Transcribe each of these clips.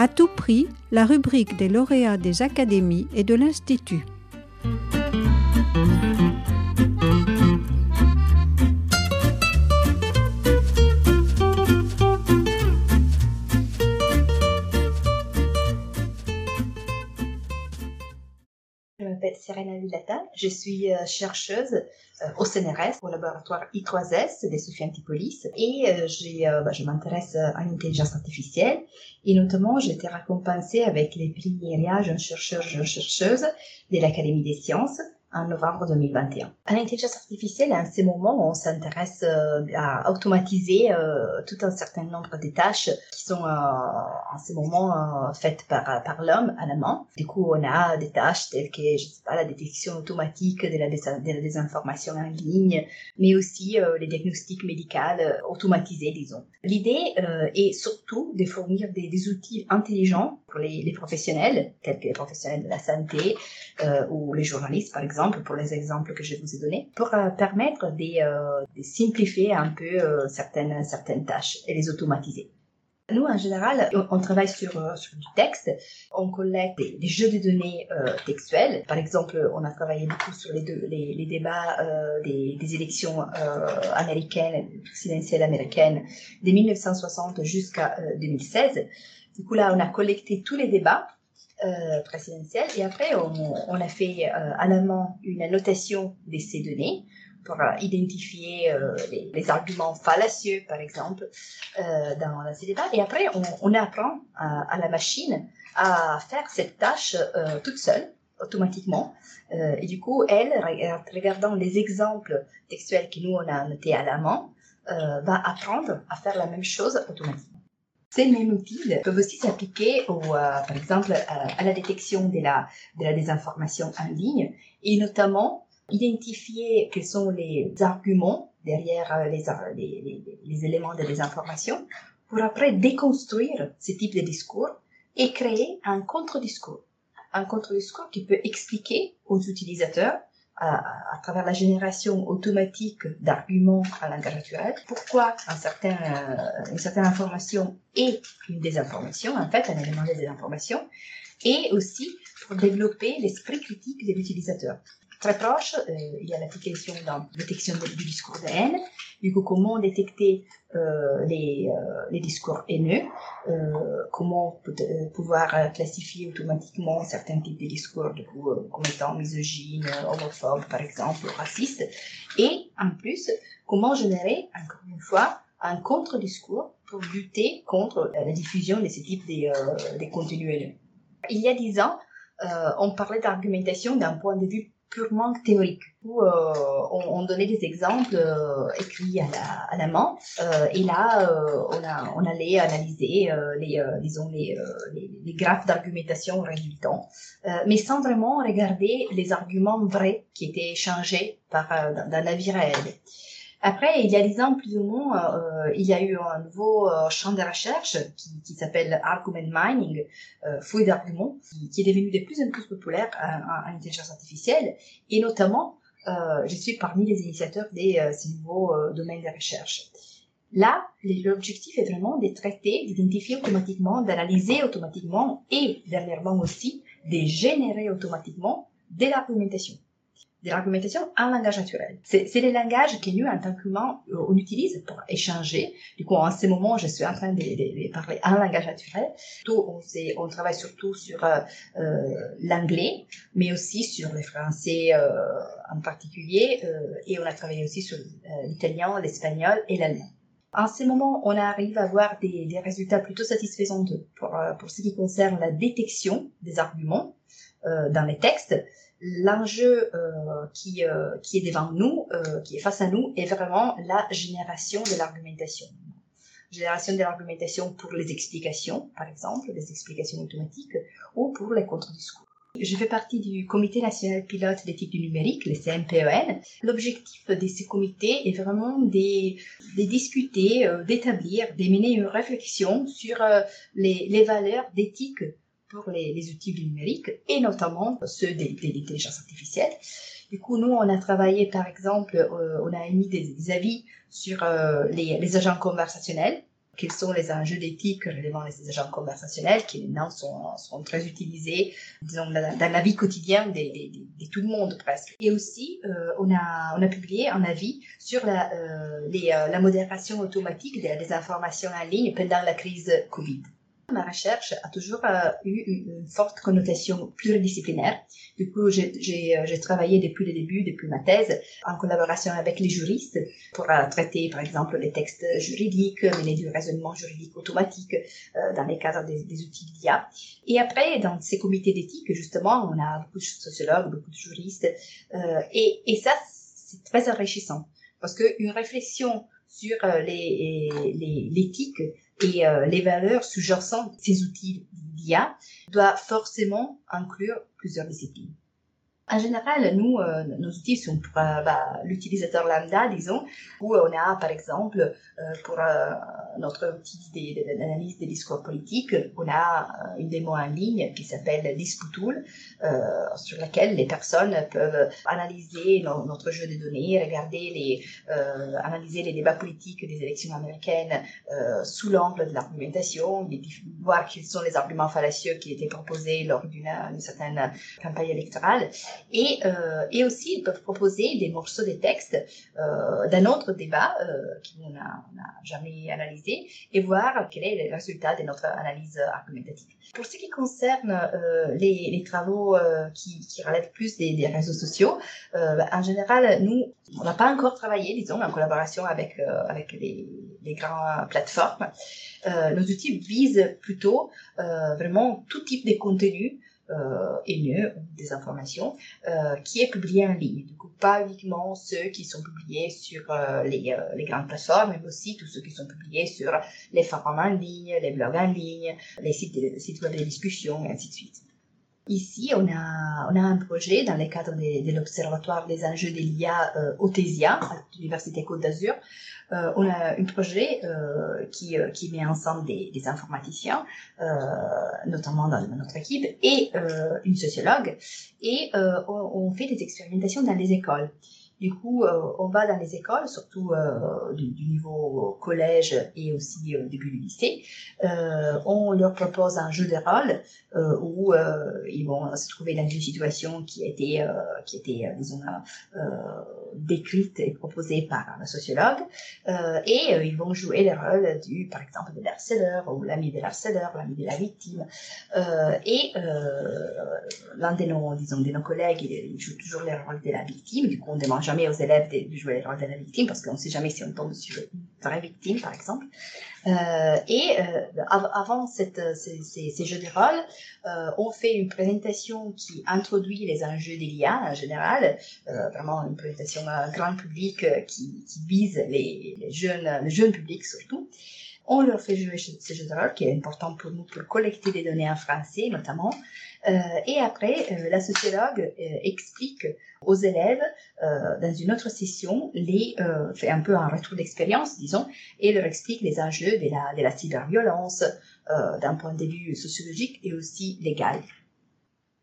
À tout prix, la rubrique des lauréats des académies et de l'Institut. Je suis euh, chercheuse euh, au CNRS, au laboratoire I3S des Sophie Antipolis, et euh, bah, je m'intéresse à l'intelligence artificielle. Et notamment, j'ai été récompensée avec les prix IRIA Jeune chercheur, jeune chercheuse de l'Académie des sciences en novembre 2021. À l'intelligence artificielle, à ce moment, on s'intéresse euh, à automatiser euh, tout un certain nombre de tâches qui sont euh, en ce moment faites par, par l'homme à la main. Du coup, on a des tâches telles que, je sais pas, la détection automatique de la, désinformation en ligne, mais aussi les diagnostics médicaux automatisés, disons. L'idée est surtout de fournir des, outils intelligents pour les, professionnels, tels que les professionnels de la santé ou les journalistes, par exemple, pour les exemples que je vous ai donnés, pour euh, permettre euh, de, simplifier un peu euh, certaines, tâches et les automatiser. Nous, en général, on, travaille sur, du texte, on collecte des, jeux de données textuels. Par exemple, on a travaillé beaucoup sur les, débats des, des, élections américaines, présidentielles américaines, de 1960 jusqu'à 2016. Du coup, là, on a collecté tous les débats euh, présidentielle. Et après, on, a fait à la main une annotation de ces données pour euh, identifier euh, les, arguments fallacieux, par exemple, euh, dans ces. Et après, on, on apprend à, à, la machine à faire cette tâche toute seule, automatiquement. et du coup, elle, regardant les exemples textuels que nous, on a notés à la main, va apprendre à faire la même chose automatiquement. Ces mêmes outils peuvent aussi s'appliquer, euh, par exemple, à, la détection de la, de la désinformation en ligne et notamment identifier quels sont les arguments derrière euh, les, les, les, éléments de désinformation pour après déconstruire ce type de discours et créer un contre-discours. Un contre-discours qui peut expliquer aux utilisateurs à, travers la génération automatique d'arguments à langage naturel, pourquoi euh, une certaine information est une désinformation, en fait, un élément de désinformation, et aussi pour développer l'esprit critique de l'utilisateur très proche. Euh, il y a l'application dans détection du discours de haine. Du coup, comment détecter euh, les, euh, les discours haineux, comment pouvoir classifier automatiquement certains types de discours comme étant misogynes, homophobes par exemple, racistes, et en plus, comment générer, encore une fois, un contre-discours pour lutter contre la diffusion de ce type de, de contenus haineux. Il y a dix ans, on parlait d'argumentation d'un point de vue purement théorique. Où euh, on, on, donnait des exemples euh, écrits à la, à la main. Euh, et là euh, on, a, on allait analyser euh, les disons les, les, les graphes d'argumentation résultants. Mais sans vraiment regarder les arguments vrais qui étaient échangés par dans la vie réelle après, il y a des ans plus ou moins, euh, il y a eu un nouveau euh, champ de recherche qui, qui s'appelle Argument Mining, euh, fouille d'arguments, qui, qui, est devenu de plus en plus populaire en, intelligence artificielle. Et notamment, euh, je suis parmi les initiateurs de euh, ces nouveaux euh, domaines de recherche. Là, l'objectif est vraiment de traiter, d'identifier automatiquement, d'analyser automatiquement et dernièrement aussi de générer automatiquement de l'argumentation de l'argumentation en langage naturel. C'est les langages que nous, en tant qu'humains, euh, on utilise pour échanger. Du coup, en ce moment, je suis en train de, de, de parler en langage naturel. Tout, on, on travaille surtout sur euh, euh, l'anglais, mais aussi sur le français euh, en particulier, euh, et on a travaillé aussi sur euh, l'italien, l'espagnol et l'allemand. En ce moment, on arrive à avoir des, des résultats plutôt satisfaisants pour, pour ce qui concerne la détection des arguments dans les textes l'enjeu euh, qui, euh, qui est devant nous, euh, qui est face à nous, est vraiment la génération de l'argumentation. Génération de l'argumentation pour les explications, par exemple, les explications automatiques, ou pour les contre-discours. Je fais partie du Comité national pilote d'éthique du numérique, le CNPEN. L'objectif de ces comités est vraiment de, de discuter, euh, d'établir, de une réflexion sur euh, les valeurs d'éthique pour les, les, outils du numérique et notamment ceux de, de l'intelligence artificielle. Du coup, nous, on a travaillé, par exemple, euh, on a émis des, des avis sur euh, les, les, agents conversationnels quels sont les enjeux d'éthique relevant les agents conversationnels qui maintenant sont, sont très utilisés disons, dans, la vie quotidienne de, tout le monde presque. Et aussi, euh, on, a, on a publié un avis sur la, euh, les, euh, la modération automatique des informations en ligne pendant la crise Covid. Ma recherche a toujours euh, eu une, forte connotation pluridisciplinaire. Du coup, j'ai euh, travaillé depuis le début, depuis ma thèse, en collaboration avec les juristes pour euh, traiter, par exemple, les textes juridiques, mener du raisonnement juridique automatique dans les cadres des, des outils d'IA. Et après, dans ces comités d'éthique, justement, on a beaucoup de sociologues, beaucoup de juristes, et, et ça, c'est très enrichissant parce qu'une réflexion sur l'éthique les, et euh, les valeurs sous-jacentes ces outils d'IA doit forcément inclure plusieurs disciplines. En général, nous, euh, nos outils sont pour euh, bah, l'utilisateur lambda, disons, où on a, par exemple, euh, pour notre outil d'analyse des discours politiques, on a une démo en ligne qui s'appelle Disputool, sur laquelle les personnes peuvent analyser notre jeu de données, regarder les, analyser les débats politiques des élections américaines sous l'angle de l'argumentation, voir quels sont les arguments fallacieux qui étaient proposés lors d'une certaine campagne électorale et, euh, et aussi, ils peuvent proposer des morceaux de textes euh, d'un autre débat euh, qu'on n'a jamais analysé et voir quel est le résultat de notre analyse argumentative. Pour ce qui concerne les, travaux qui, qui, relèvent plus des, des réseaux sociaux, en général, nous, on n'a pas encore travaillé, disons, en collaboration avec, avec les, les grandes plateformes. nos outils visent plutôt vraiment tout type de contenu euh, haineux, des informations, euh, qui est publié en ligne. Coup, pas uniquement ceux qui sont publiés sur euh, les, grandes plateformes, mais aussi tous ceux qui sont publiés sur les forums en ligne, les blogs en ligne, les sites, sites web de discussion, et ainsi de suite. Ici, on a, on a un projet dans le cadre de, de l'Observatoire des enjeux de l'IA euh, Otesia, à l'Université Côte d'Azur. Euh, on a un projet euh, qui, euh, qui met ensemble des, des informaticiens, euh, notamment dans notre équipe, et euh, une sociologue, et on, on, fait des expérimentations dans les écoles. Du coup, euh, on va dans les écoles, surtout euh, du, du, niveau collège et aussi au début du lycée. Euh, on leur propose un jeu de rôle où ils vont se trouver dans une situation qui été, qui était, disons, décrite et proposée par un sociologue. et ils vont jouer le rôle du, par exemple, de l'harceleur ou l'ami de l'harceleur, l'ami de la victime. et l'un de nos, disons, de nos collègues, il, joue toujours le rôle de la victime. Du coup, on demande jamais aux élèves de, jouer le rôle de la victime parce qu'on ne sait jamais si on tombe sur une vraie victime, par exemple. Euh, et euh, avant cette, ces, jeux de rôle, euh, on fait une présentation qui introduit les enjeux des liens en général, euh, vraiment une présentation grand public euh, qui, qui vise les, les, jeunes, le jeune public surtout. On leur fait jouer ce jeu de rôle qui est important pour nous pour collecter des données en français notamment. Euh, et après, euh, la sociologue euh, explique aux élèves dans une autre session, les fait un peu un retour d'expérience, disons, et leur explique les enjeux de la, de la cyberviolence d'un point de vue sociologique et aussi légal.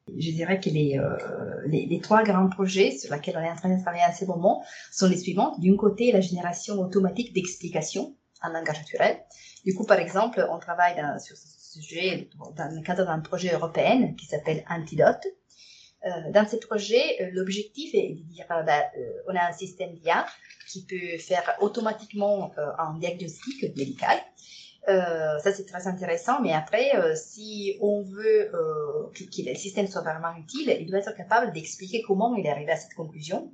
Je dirais que les, les, trois grands projets sur lesquels on est en train de travailler à ce moment sont les suivants. D'une côté, la génération automatique d'explications en langage naturel. Du coup, par exemple, on travaille sur ce sujet dans le cadre d'un projet européen qui s'appelle Antidote. Euh, dans ce projet, euh, l'objectif est de dire, euh, euh, on a un système d'IA qui peut faire automatiquement un diagnostic médical. Ça c'est très intéressant, mais après, si on veut que, que, le système soit vraiment utile, il doit être capable d'expliquer comment il est arrivé à cette conclusion.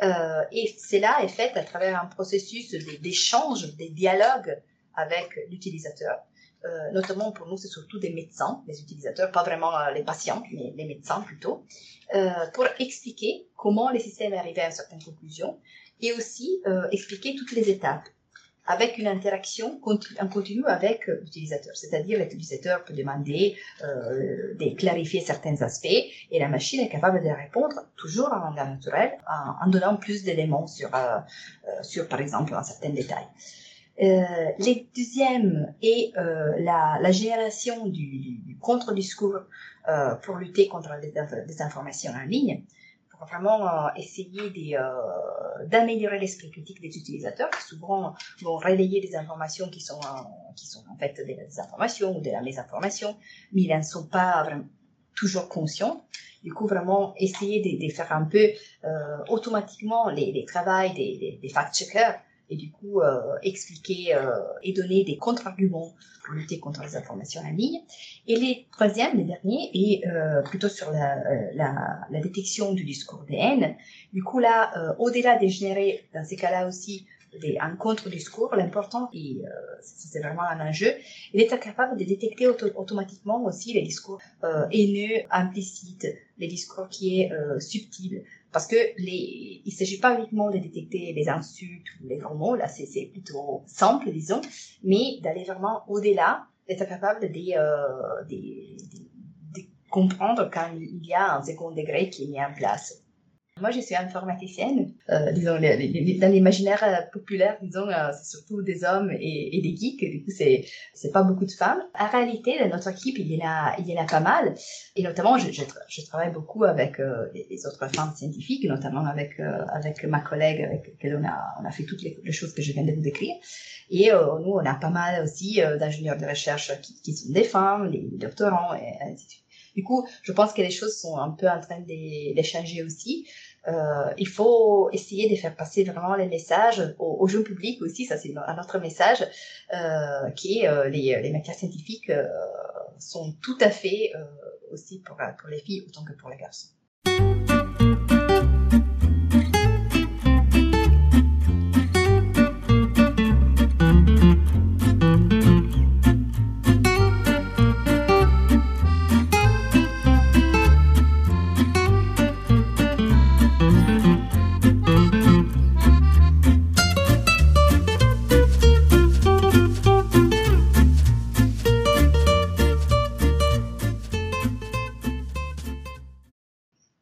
Et cela est fait à travers un processus d'échange, des dialogues avec l'utilisateur. Euh, notamment pour nous, c'est surtout des médecins, les utilisateurs, pas vraiment euh, les patients, mais les médecins plutôt, euh, pour expliquer comment les systèmes arrivaient à une certaine conclusion et aussi euh, expliquer toutes les étapes avec une interaction en continu avec l'utilisateur. C'est-à-dire l'utilisateur peut demander euh, de clarifier certains aspects et la machine est capable de répondre toujours en langage naturel en, donnant plus d'éléments sur, euh, sur, par exemple, un certain détail. Euh, les deuxièmes est euh, la, la, génération du, du contre-discours euh, pour lutter contre la désinformation en ligne. Vraiment essayer d'améliorer l'esprit critique des utilisateurs qui souvent vont relayer des informations qui sont, qui sont en fait des informations ou de la mésinformation, mais ils n'en sont pas vraiment toujours conscients. Du coup, vraiment essayer de, de faire un peu euh, automatiquement les, les travails des, des, des fact-checkers et du coup euh, expliquer euh, et donner des contre-arguments pour lutter contre les informations en ligne. Et les troisième, les derniers, est euh, plutôt sur la, euh, la, la, détection du discours de haine. Du coup là, euh, au-delà de générer dans ces cas-là aussi des, contre-discours, l'important, et euh, c'est vraiment un enjeu, il est capable de détecter auto automatiquement aussi les discours euh, haineux, implicites, les discours qui est euh, subtil, parce que les, il s'agit pas uniquement de détecter les insultes ou les grands mots, là c'est plutôt simple, disons, mais d'aller vraiment au-delà, d'être capable de, euh, de, de, de, comprendre quand il y a un second degré qui est mis en place. Moi, je suis informaticienne. Euh, disons, les, les, dans l'imaginaire euh, populaire, disons, euh, c'est surtout des hommes et, et, des geeks. Du coup, c'est c'est pas beaucoup de femmes. En réalité, dans notre équipe, il y en a, il y en a pas mal. Et notamment, je, travaille beaucoup avec les autres femmes scientifiques, notamment avec avec ma collègue avec laquelle on a on a fait toutes les, les choses que je viens de vous décrire. Et nous, on a pas mal aussi d'ingénieurs de recherche qui, sont des femmes, des doctorants et ainsi de suite. Du coup, je pense que les choses sont un peu en train de, de changer aussi. Euh, il faut essayer de faire passer vraiment les messages au, au jeune public aussi, ça c'est un autre message, euh, qui est euh, les, les matières scientifiques euh, sont tout à fait euh, aussi pour, pour les filles autant que pour les garçons.